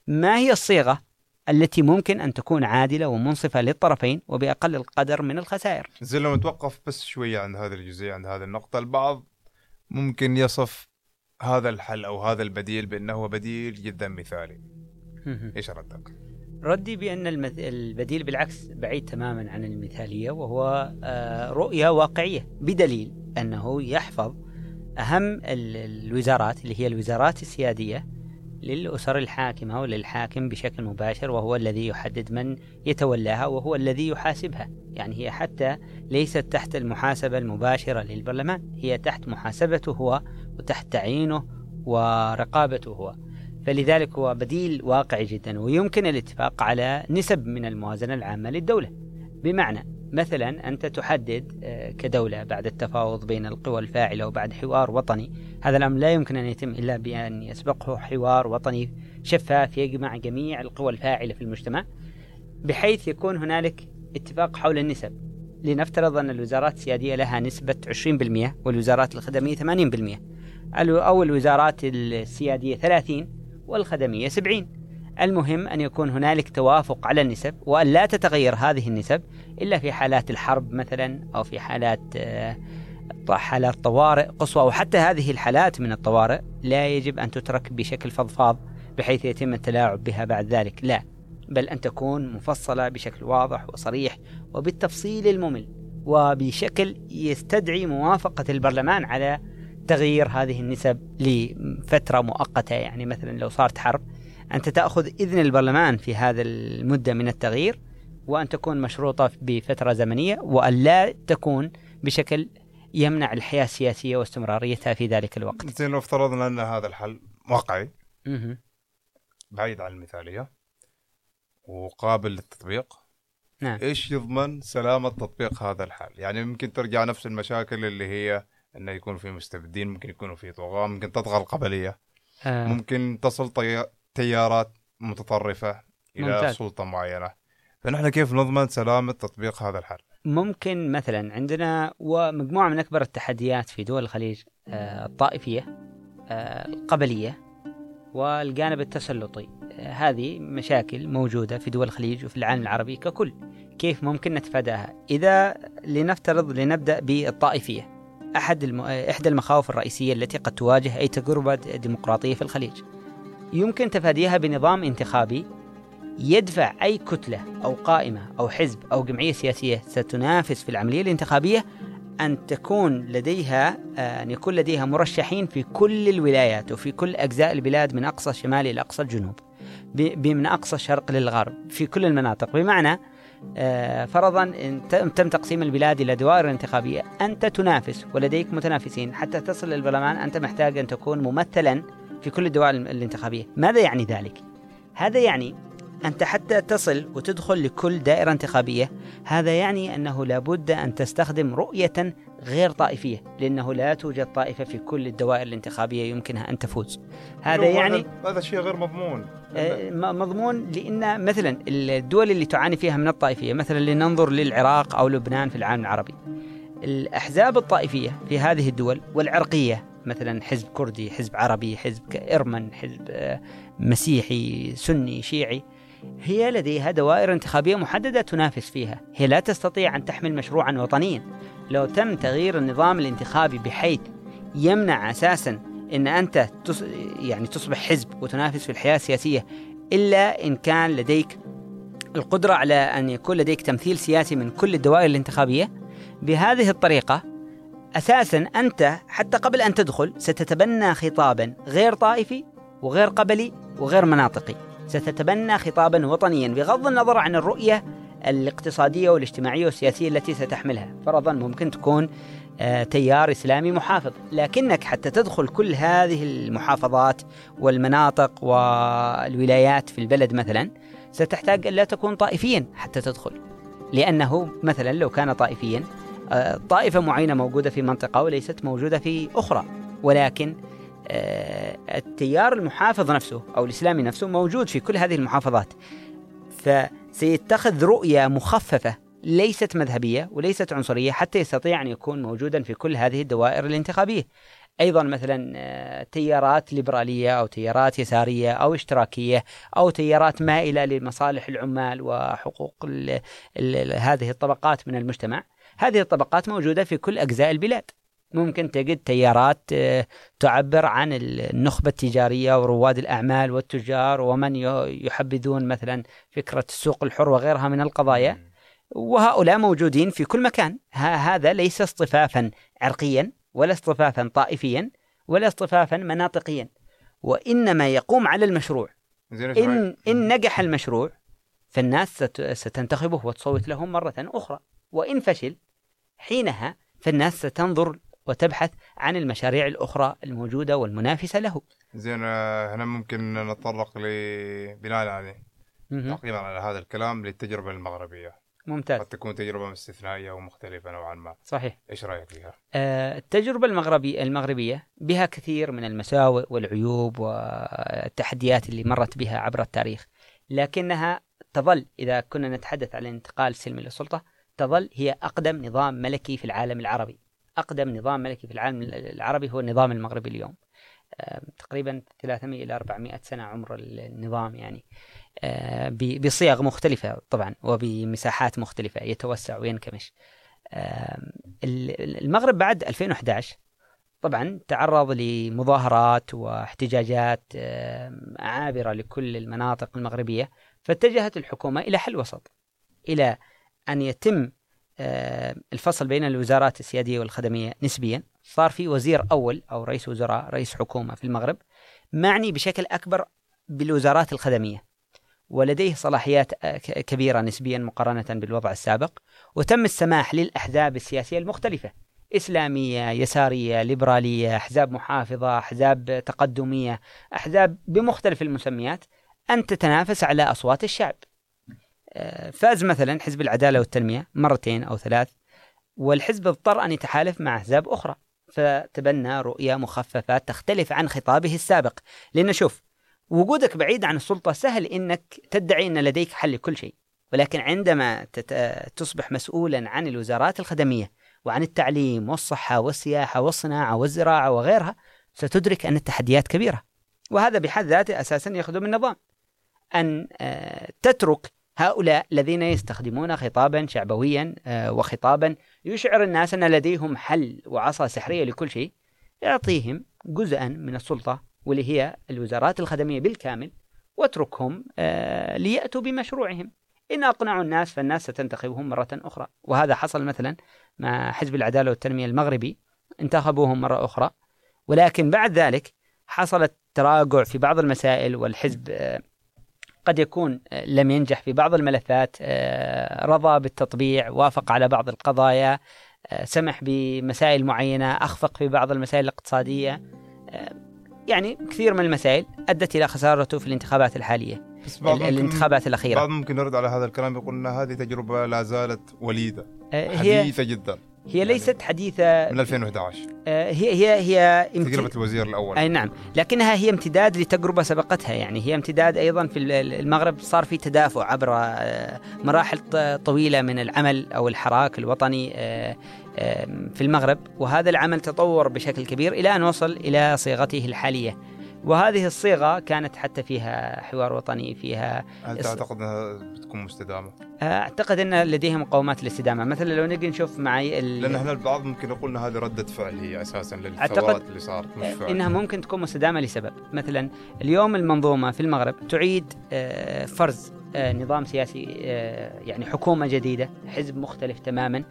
S1: ما هي الصيغة التي ممكن أن تكون عادلة ومنصفة للطرفين وبأقل القدر من الخسائر.
S2: زي لو نتوقف بس شوية عند هذه الجزئية عند هذه النقطة البعض ممكن يصف هذا الحل أو هذا البديل بأنه بديل جدا مثالي. إيش ردك؟
S1: ردي بأن البديل بالعكس بعيد تماما عن المثالية وهو آه، رؤية واقعية بدليل أنه يحفظ أهم الوزارات اللي هي الوزارات السيادية للأسر الحاكمة وللحاكم بشكل مباشر وهو الذي يحدد من يتولاها وهو الذي يحاسبها. يعني هي حتى ليست تحت المحاسبة المباشرة للبرلمان هي تحت محاسبته هو وتحت تعيينه ورقابته هو. فلذلك هو بديل واقعي جدا ويمكن الاتفاق على نسب من الموازنة العامة للدولة. بمعنى مثلا أنت تحدد آه، كدولة بعد التفاوض بين القوى الفاعلة وبعد حوار وطني. هذا الأمر لا يمكن أن يتم إلا بأن يسبقه حوار وطني شفاف يجمع جميع القوى الفاعلة في المجتمع بحيث يكون هنالك اتفاق حول النسب. لنفترض أن الوزارات السيادية لها نسبة 20% والوزارات الخدمية 80% أو الوزارات السيادية 30 والخدمية 70 المهم أن يكون هنالك توافق على النسب وأن لا تتغير هذه النسب إلا في حالات الحرب مثلا أو في حالات آه، حالات طوارئ قصوى وحتى هذه الحالات من الطوارئ لا يجب أن تترك بشكل فضفاض بحيث يتم التلاعب بها بعد ذلك لا بل أن تكون مفصلة بشكل واضح وصريح وبالتفصيل الممل وبشكل يستدعي موافقة البرلمان على تغيير هذه النسب لفترة مؤقتة يعني مثلا لو صارت حرب. أنت تأخذ إذن البرلمان في هذا المدة من التغيير وأن تكون مشروطة بفترة زمنية وأن لا تكون بشكل يمنع الحياة السياسية واستمراريتها في ذلك الوقت
S2: زين لو افترضنا أن هذا الحل واقعي بعيد عن المثالية وقابل للتطبيق نعم. إيش يضمن سلامة تطبيق هذا الحل؟ يعني ممكن ترجع نفس المشاكل اللي هي إنه يكون في مستبدين، ممكن يكونوا في طغاة، ممكن تطغى القبلية. آه. ممكن تصل طي... تيارات متطرفة إلى ممتاز. سلطة معينة. فنحن كيف نضمن سلامة تطبيق هذا الحل؟
S1: ممكن مثلا عندنا ومجموعة من أكبر التحديات في دول الخليج آه، الطائفية آه، القبلية والجانب التسلطي هذه مشاكل موجودة في دول الخليج وفي العالم العربي ككل كيف ممكن نتفاداها إذا لنفترض لنبدأ بالطائفية أحد الم... إحدى المخاوف الرئيسية التي قد تواجه أي تجربة ديمقراطية في الخليج يمكن تفاديها بنظام انتخابي يدفع أي كتلة أو قائمة أو حزب أو جمعية سياسية ستنافس في العملية الانتخابية أن تكون لديها آه، أن يكون لديها مرشحين في كل الولايات وفي كل أجزاء البلاد من أقصى الشمال إلى أقصى الجنوب من أقصى الشرق للغرب في كل المناطق. بمعنى آه، فرضا تم تقسيم البلاد إلى دوائر انتخابية أنت تنافس ولديك متنافسين. حتى تصل للبرلمان أنت محتاج أن تكون ممثلا في كل الدوائر الانتخابية. ماذا يعني ذلك؟ هذا يعني أنت حتى تصل وتدخل لكل دائرة انتخابية. هذا يعني أنه لابد أن تستخدم رؤية غير طائفية لأنه لا توجد طائفة في كل الدوائر الانتخابية يمكنها أن تفوز. هذا يعني
S2: هذا شيء غير مضمون.
S1: آه، مضمون لأن مثلا الدول اللي تعاني فيها من الطائفية مثلا لننظر للعراق أو لبنان في العالم العربي. الأحزاب الطائفية في هذه الدول والعرقية مثلا حزب كردي حزب عربي حزب إرمن حزب آه، مسيحي سني شيعي هي لديها دوائر انتخابية محددة تنافس فيها. هي لا تستطيع أن تحمل مشروعا وطنيا. لو تم تغيير النظام الانتخابي بحيث يمنع أساسا أن أنت تص... يعني تصبح حزب وتنافس في الحياة السياسية إلا إن كان لديك القدرة على أن يكون لديك تمثيل سياسي من كل الدوائر الانتخابية بهذه الطريقة أساسا أنت حتى قبل أن تدخل ستتبنى خطابا غير طائفي وغير قبلي وغير مناطقي. ستتبنى خطابا وطنيا بغض النظر عن الرؤية الاقتصادية والاجتماعية والسياسية التي ستحملها. فرضا ممكن تكون آه، تيار إسلامي محافظ. لكنك حتى تدخل كل هذه المحافظات والمناطق والولايات في البلد مثلا ستحتاج أن لا تكون طائفيا حتى تدخل. لأنه مثلا لو كان طائفيا طائفة معينة موجودة في منطقة وليست موجودة في أخرى. ولكن آه، التيار المحافظ نفسه أو الإسلامي نفسه موجود في كل هذه المحافظات. فسيتخذ رؤية مخففة ليست مذهبية وليست عنصرية حتى يستطيع أن يكون موجودا في كل هذه الدوائر الانتخابية. أيضا مثلا آه، تيارات ليبرالية أو تيارات يسارية أو اشتراكية أو تيارات مائلة لمصالح العمال وحقوق هذه الطبقات من المجتمع. هذه الطبقات موجودة في كل أجزاء البلاد. ممكن تجد تيارات آه، تعبر عن النخبة التجارية ورواد الأعمال والتجار ومن يحبذون مثلا فكرة السوق الحر وغيرها من القضايا. وهؤلاء موجودين في كل مكان. هذا ليس اصطفافا عرقيا ولا اصطفافا طائفيا ولا اصطفافا مناطقيا. وإنما يقوم على المشروع. إن, إن نجح المشروع فالناس ستنتخبه وتصوت له مرة أخرى. وإن فشل حينها فالناس ستنظر وتبحث عن المشاريع الأخرى الموجودة والمنافسة له.
S2: زين آه، هنا ممكن نتطرق بناء عليه تقريبا على هذا الكلام للتجربة المغربية.
S1: ممتاز.
S2: قد تكون تجربة استثنائية ومختلفة نوعا ما.
S1: صحيح.
S2: إيش رأيك فيها؟
S1: آه، التجربة المغربية المغربية بها كثير من المساوئ والعيوب والتحديات اللي مرت بها عبر التاريخ لكنها تظل إذا كنا نتحدث عن الانتقال السلمي للسلطة تظل هي أقدم نظام ملكي في العالم العربي. أقدم نظام ملكي في العالم العربي هو النظام المغربي اليوم. تقريبا 300 إلى 400 سنة عمر النظام يعني. آه، بصيغ مختلفة طبعا وبمساحات مختلفة. يتوسع وينكمش. المغرب بعد 2011 طبعا تعرض لمظاهرات واحتجاجات عابرة لكل المناطق المغربية فاتجهت الحكومة إلى حل وسط إلى أن يتم الفصل بين الوزارات السيادية والخدمية نسبيا. صار في وزير أول أو رئيس وزراء رئيس حكومة في المغرب معني بشكل أكبر بالوزارات الخدمية. ولديه صلاحيات كبيرة نسبيا مقارنة بالوضع السابق. وتم السماح للأحزاب السياسية المختلفة إسلامية يسارية ليبرالية أحزاب محافظة أحزاب تقدمية أحزاب بمختلف المسميات أن تتنافس على أصوات الشعب. آه، فاز مثلا حزب العدالة والتنمية مرتين أو ثلاث والحزب اضطر أن يتحالف مع أحزاب أخرى. فتبنى رؤية مخففة تختلف عن خطابه السابق. لأن شوف وجودك بعيد عن السلطة سهل إنك تدعي أن لديك حل لكل شيء. ولكن عندما تصبح مسؤولا عن الوزارات الخدمية وعن التعليم والصحة والسياحة والصناعة والزراعة وغيرها ستدرك أن التحديات كبيرة. وهذا بحد ذاته أساسا يخدم النظام. أن آه، تترك هؤلاء الذين يستخدمون خطابا شعبويا آه، وخطابا يشعر الناس أن لديهم حل وعصا سحرية لكل شيء يعطيهم جزءا من السلطة واللي هي الوزارات الخدمية بالكامل واتركهم آه، ليأتوا بمشروعهم. إن أقنعوا الناس فالناس ستنتخبهم مرة أخرى. وهذا حصل مثلا مع حزب العدالة والتنمية المغربي. انتخبوهم مرة أخرى. ولكن بعد ذلك حصل تراجع في بعض المسائل والحزب آه، قد يكون آه، لم ينجح في بعض الملفات رضى بالتطبيع وافق على بعض القضايا سمح بمسائل معينة أخفق في بعض المسائل الاقتصادية يعني كثير من المسائل أدت إلى خسارته في الانتخابات الحالية بس بعض الانتخابات الأخيرة.
S2: بعض ممكن يرد على هذا الكلام يقول إن هذه تجربة لا زالت وليدة آه، هي حديثة جدا.
S1: هي يعني ليست حديثة
S2: من 2011
S1: آه، هي هي هي
S2: تجربة الوزير الأول.
S1: أي نعم. لكنها هي امتداد لتجربة سبقتها يعني هي امتداد أيضا في المغرب صار في تدافع عبر آه، مراحل طويلة من العمل أو الحراك الوطني في المغرب. وهذا العمل تطور بشكل كبير إلى أن وصل إلى صيغته الحالية. وهذه الصيغة كانت حتى فيها حوار وطني فيها
S2: هل تعتقد أنها بتكون مستدامة؟
S1: أعتقد أن لديها مقومات الاستدامة مثلا لو نجي نشوف معي
S2: ال... لأن إحنا البعض ممكن يقول أن هذه ردة فعل هي أساسا للثورات اللي صارت مش فعل
S1: إنها ممكن تكون مستدامة لسبب. مثلا اليوم المنظومة في المغرب تعيد آه، فرز آه، نظام سياسي آه، يعني حكومة جديدة حزب مختلف تماما.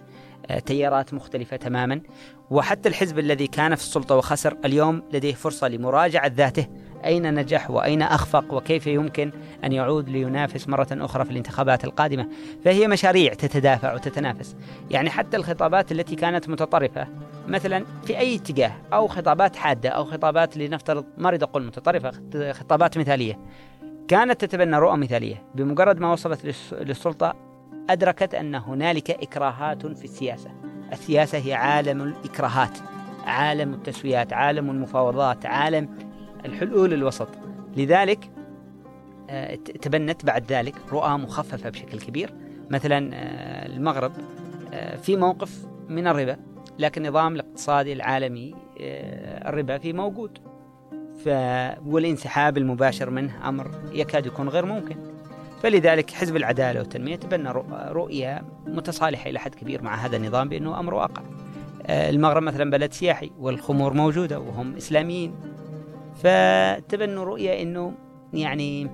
S1: تيارات مختلفة تماما. وحتى الحزب الذي كان في السلطة وخسر اليوم لديه فرصة لمراجعة ذاته. أين نجح وأين أخفق؟ وكيف يمكن أن يعود لينافس مرة أخرى في الانتخابات القادمة؟ فهي مشاريع تتدافع وتتنافس. يعني حتى الخطابات التي كانت متطرفة مثلا في أي اتجاه أو خطابات حادة أو خطابات لنفترض ما أريد أقول متطرفة خطابات مثالية كانت تتبنى رؤى مثالية. بمجرد ما وصلت للسلطة أدركت أن هنالك إكراهات في السياسة. السياسة هي عالم الإكراهات عالم التسويات عالم المفاوضات عالم الحلول الوسط. لذلك آه، تبنت بعد ذلك رؤى مخففة بشكل كبير. مثلا آه، المغرب آه، في موقف من الربا لكن النظام الاقتصادي العالمي الربا فيه موجود. ف... والانسحاب المباشر منه أمر يكاد يكون غير ممكن. فلذلك حزب العدالة والتنمية تبنى رؤية متصالحة إلى حد كبير مع هذا النظام بأنه أمر واقع. المغرب مثلا بلد سياحي والخمور موجودة وهم إسلاميين. فتبنوا رؤية أنه يعني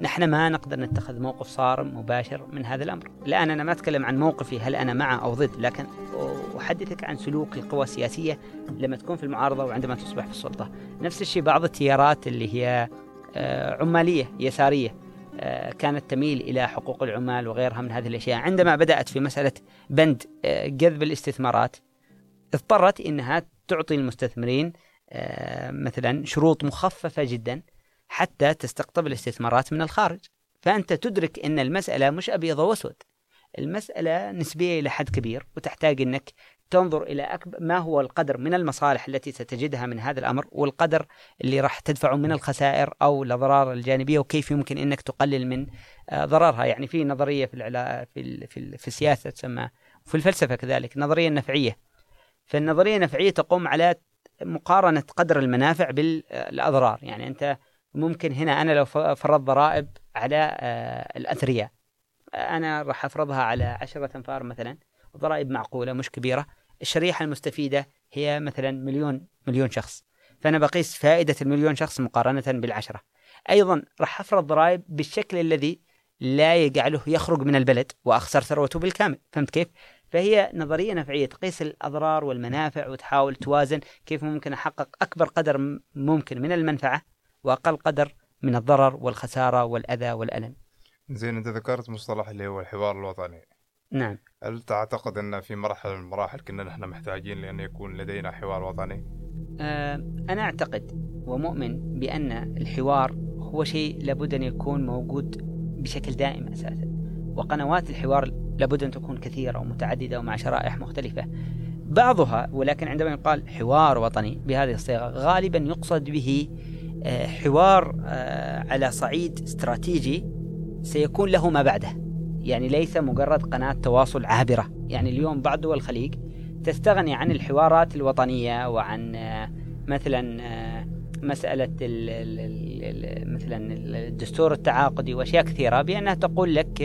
S1: نحن ما نقدر نتخذ موقف صارم مباشر من هذا الأمر. الآن أنا ما أتكلم عن موقفي هل أنا مع أو ضد لكن أحدثك عن سلوك القوى السياسية لما تكون في المعارضة وعندما تصبح في السلطة. نفس الشيء بعض التيارات اللي هي آه، عمالية يسارية. آه، كانت تميل إلى حقوق العمال وغيرها من هذه الأشياء. عندما بدأت في مسألة بند آه، جذب الاستثمارات اضطرت أنها تعطي المستثمرين آه، مثلا شروط مخففة جدا حتى تستقطب الاستثمارات من الخارج. فأنت تدرك أن المسألة مش أبيض وأسود. المسألة نسبية إلى حد كبير وتحتاج أنك تنظر إلى أكبر ما هو القدر من المصالح التي ستجدها من هذا الأمر والقدر اللي راح تدفعه من الخسائر أو الأضرار الجانبية وكيف يمكن أنك تقلل من آه، ضررها؟ يعني في نظرية في العلا في في, في السياسة تسمى وفي الفلسفة كذلك نظرية النفعية فالنظرية النفعية تقوم على مقارنة قدر المنافع بالأضرار يعني أنت ممكن هنا أنا لو فرضت ضرائب على آه، الأثرياء أنا راح أفرضها على عشرة أنفار مثلا. ضرائب معقولة مش كبيرة الشريحة المستفيدة هي مثلا مليون مليون شخص. فأنا بقيس فائدة المليون شخص مقارنة بالعشرة. أيضا راح أفرض ضرائب بالشكل الذي لا يجعله يخرج من البلد وأخسر ثروته بالكامل. فهمت كيف؟ فهي نظرية نفعية تقيس الأضرار والمنافع وتحاول توازن كيف ممكن أحقق أكبر قدر ممكن من المنفعة وأقل قدر من الضرر والخسارة والأذى والألم.
S2: زين أنت ذكرت مصطلح اللي هو الحوار الوطني.
S1: نعم.
S2: هل تعتقد أن في مرحلة من المراحل كنا نحن محتاجين لأن يكون لدينا حوار وطني؟
S1: آه أنا أعتقد ومؤمن بأن الحوار هو شيء لابد أن يكون موجود بشكل دائم أساسا. وقنوات الحوار لابد أن تكون كثيرة ومتعددة ومع شرائح مختلفة. بعضها ولكن عندما يقال حوار وطني بهذه الصيغة غالبا يقصد به آه، حوار آه، على صعيد استراتيجي سيكون له ما بعده. يعني ليس مجرد قناة تواصل عابرة. يعني اليوم بعض دول الخليج تستغني عن الحوارات الوطنية وعن آه، مثلا مسألة مثلا الدستور التعاقدي وأشياء كثيرة بأنها تقول لك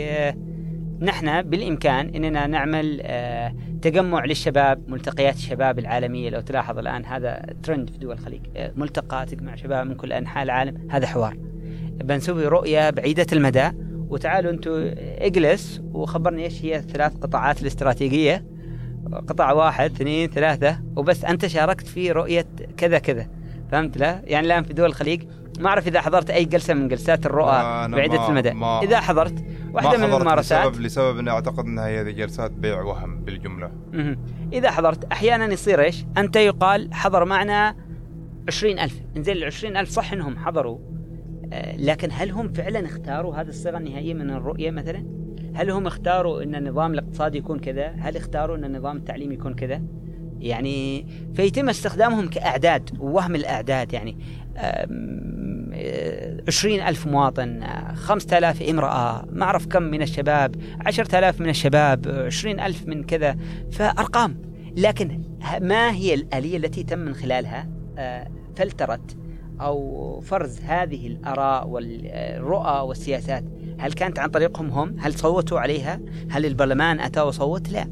S1: نحن بالإمكان أننا نعمل آه، تجمع للشباب ملتقيات الشباب العالمية. لو تلاحظ الآن هذا ترند في دول الخليج آه، ملتقى تجمع شباب من كل أنحاء العالم. هذا حوار. بنسوي رؤية بعيدة المدى وتعالوا أنتم اجلس وخبرني إيش هي الثلاث قطاعات الاستراتيجية. قطاع واحد اثنين ثلاثة وبس. أنت شاركت في رؤية كذا كذا. فهمت لا؟ يعني الآن في دول الخليج ما أعرف إذا حضرت أي جلسة من جلسات الرؤى بعيدة المدى. ما إذا حضرت
S2: واحدة من الممارسات. لسبب لسبب إني أعتقد إنها هي جلسات بيع وهم بالجملة.
S1: إذا حضرت أحيانا يصير إيش؟ أنت يقال حضر معنا عشرين ألف. إنزين العشرين ألف صح إنهم حضروا. آه، لكن هل هم فعلا اختاروا هذه الصيغة النهائية من الرؤية مثلا؟ هل هم اختاروا إن النظام الاقتصادي يكون كذا؟ هل اختاروا إن النظام التعليمي يكون كذا؟ يعني فيتم استخدامهم كأعداد ووهم الأعداد يعني عشرين ألف مواطن خمسة آلاف امرأة ما أعرف كم من الشباب عشرة آلاف من الشباب عشرين ألف من كذا فأرقام. لكن ما هي الآلية التي تم من خلالها؟ آه، فلترة أو فرز هذه الآراء والرؤى والسياسات هل كانت عن طريقهم هم؟ هل صوتوا عليها؟ هل البرلمان أتى وصوت لا.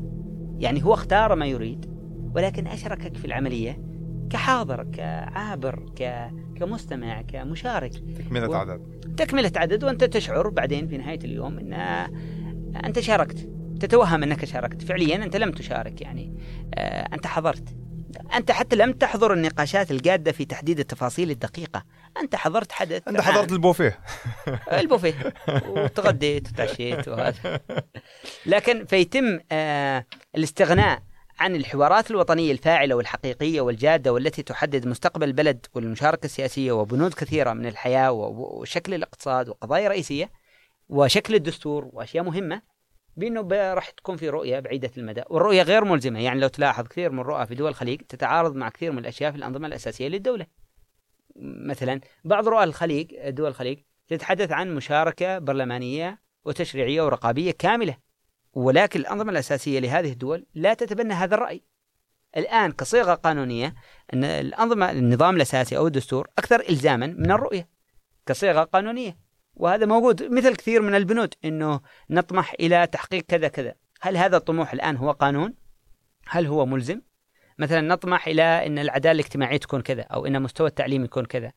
S1: يعني هو اختار ما يريد ولكن أشركك في العملية كحاضر كعابر ك... كمستمع كمشارك.
S2: تكملة و... عدد.
S1: تكملة عدد وأنت تشعر بعدين في نهاية اليوم أن أنت شاركت. تتوهم أنك شاركت. فعليا أنت لم تشارك يعني. آه، أنت حضرت. أنت حتى لم تحضر النقاشات الجادة في تحديد التفاصيل الدقيقة. أنت حضرت حدث
S2: أنت حضرت البوفيه.
S1: البوفيه. وتغديت وتعشيت وهذا. لكن فيتم آه، الاستغناء عن الحوارات الوطنية الفاعلة والحقيقية والجادة والتي تحدد مستقبل البلد والمشاركة السياسية وبنود كثيرة من الحياة وشكل الاقتصاد وقضايا رئيسية وشكل الدستور وأشياء مهمة. بأنه راح تكون في رؤية بعيدة المدى والرؤية غير ملزمة. يعني لو تلاحظ كثير من الرؤى في دول الخليج تتعارض مع كثير من الأشياء في الأنظمة الأساسية للدولة. مثلا بعض رؤى الخليج دول الخليج تتحدث عن مشاركة برلمانية وتشريعية ورقابية كاملة ولكن الأنظمة الأساسية لهذه الدول لا تتبنى هذا الرأي. الآن كصيغة قانونية أن الأنظمة النظام الأساسي أو الدستور أكثر إلزاما من الرؤية كصيغة قانونية. وهذا موجود مثل كثير من البنود أنه نطمح إلى تحقيق كذا كذا هل هذا الطموح الآن هو قانون؟ هل هو ملزم؟ مثلا نطمح إلى أن العدالة الاجتماعية تكون كذا أو أن مستوى التعليم يكون كذا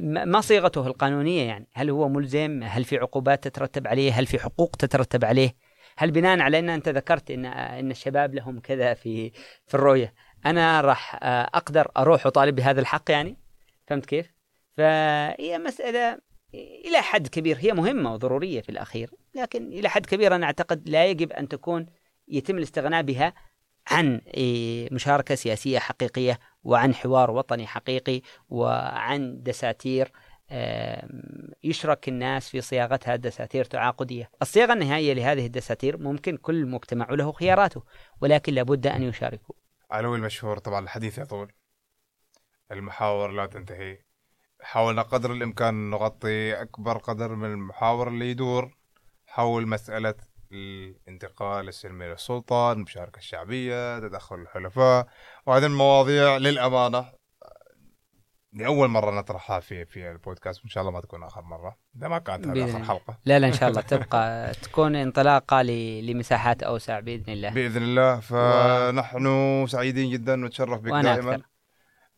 S1: ما صيغته القانونية يعني هل هو ملزم؟ هل في عقوبات تترتب عليه؟ هل في حقوق تترتب عليه؟ هل بناء على إن أنت ذكرت إن إن الشباب لهم كذا في في الرؤية أنا راح آه، أقدر أروح أطالب بهذا الحق يعني فهمت كيف؟ فهي مسألة إلى حد كبير. هي مهمة وضرورية في الأخير لكن إلى حد كبير أنا أعتقد لا يجب أن تكون يتم الاستغناء بها عن إيه، مشاركة سياسية حقيقية وعن حوار وطني حقيقي وعن دساتير يشرك الناس في صياغتها دساتير تعاقدية. الصياغة النهائية لهذه الدساتير ممكن كل مجتمع له خياراته ولكن لابد أن يشاركوا.
S2: علوي المشهور طبعا الحديث يطول. المحاور لا تنتهي. حاولنا قدر الإمكان نغطي أكبر قدر من المحاور اللي يدور حول مسألة الانتقال السلمي للسلطة المشاركة الشعبية تدخل الحلفاء. وهذه المواضيع للأمانة لأول مرة نطرحها في في البودكاست وإن شاء الله ما تكون آخر مرة. إذا ما كانت هذه آخر حلقة.
S1: لا لا إن شاء الله تبقى تكون انطلاقة لمساحات أوسع بإذن الله.
S2: بإذن الله. فنحن. سعيدين جدا ونتشرف بك دائما. أكثر.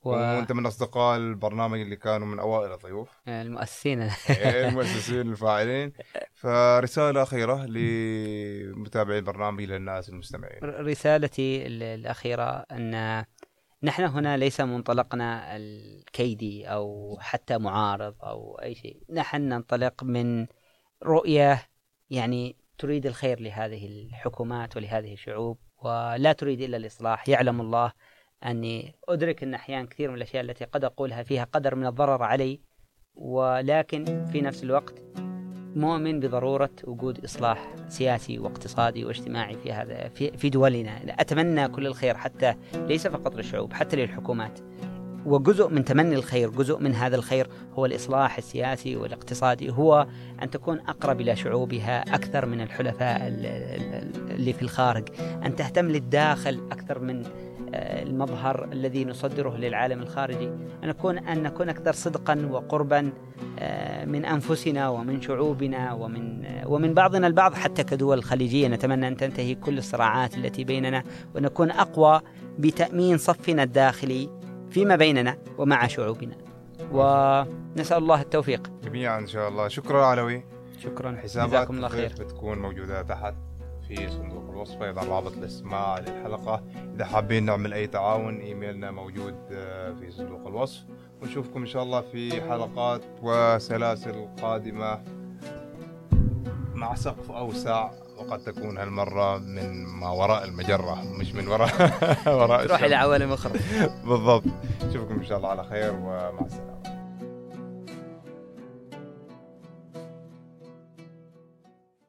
S2: و... وانت من أصدقاء البرنامج اللي كانوا من أوائل الضيوف.
S1: المؤسسين.
S2: إيه، المؤسسين الفاعلين. فرسالة أخيرة لمتابعي البرنامج للناس المستمعين.
S1: رسالتي الأخيرة أن نحن هنا ليس منطلقنا الكيدي أو حتى معارض أو أي شيء. نحن ننطلق من رؤية يعني تريد الخير لهذه الحكومات ولهذه الشعوب ولا تريد إلا الإصلاح. يعلم الله أني أدرك أن أحيانا كثير من الأشياء التي قد أقولها فيها قدر من الضرر علي ولكن في نفس الوقت مؤمن بضرورة وجود إصلاح سياسي واقتصادي واجتماعي في هذا في, في دولنا. أتمنى كل الخير حتى ليس فقط للشعوب حتى للحكومات. وجزء من تمني الخير جزء من هذا الخير هو الإصلاح السياسي والاقتصادي هو أن تكون أقرب إلى شعوبها أكثر من الحلفاء اللي في الخارج. أن تهتم للداخل أكثر من المظهر الذي نصدره للعالم الخارجي. أن نكون أن نكون أكثر صدقا وقربا آه، من أنفسنا ومن شعوبنا ومن آه، ومن بعضنا البعض حتى كدول خليجية نتمنى أن تنتهي كل الصراعات التي بيننا ونكون أقوى بتأمين صفنا الداخلي فيما بيننا ومع شعوبنا. ونسأل الله التوفيق.
S2: جميعا إن شاء الله. شكرا علوي.
S1: شكرا
S2: حسابات الله خير. بتكون موجودة تحت. في صندوق الوصف أيضا رابط الاستماع للحلقة. إذا حابين نعمل أي تعاون إيميلنا موجود آه، في صندوق الوصف. ونشوفكم إن شاء الله في حلقات وسلاسل قادمة مع سقف أوسع. وقد تكون هالمرة من ما وراء المجرة مش من وراء
S1: وراء تروح إلى عوالم أخرى.
S2: بالضبط. نشوفكم إن شاء الله على خير ومع السلامة.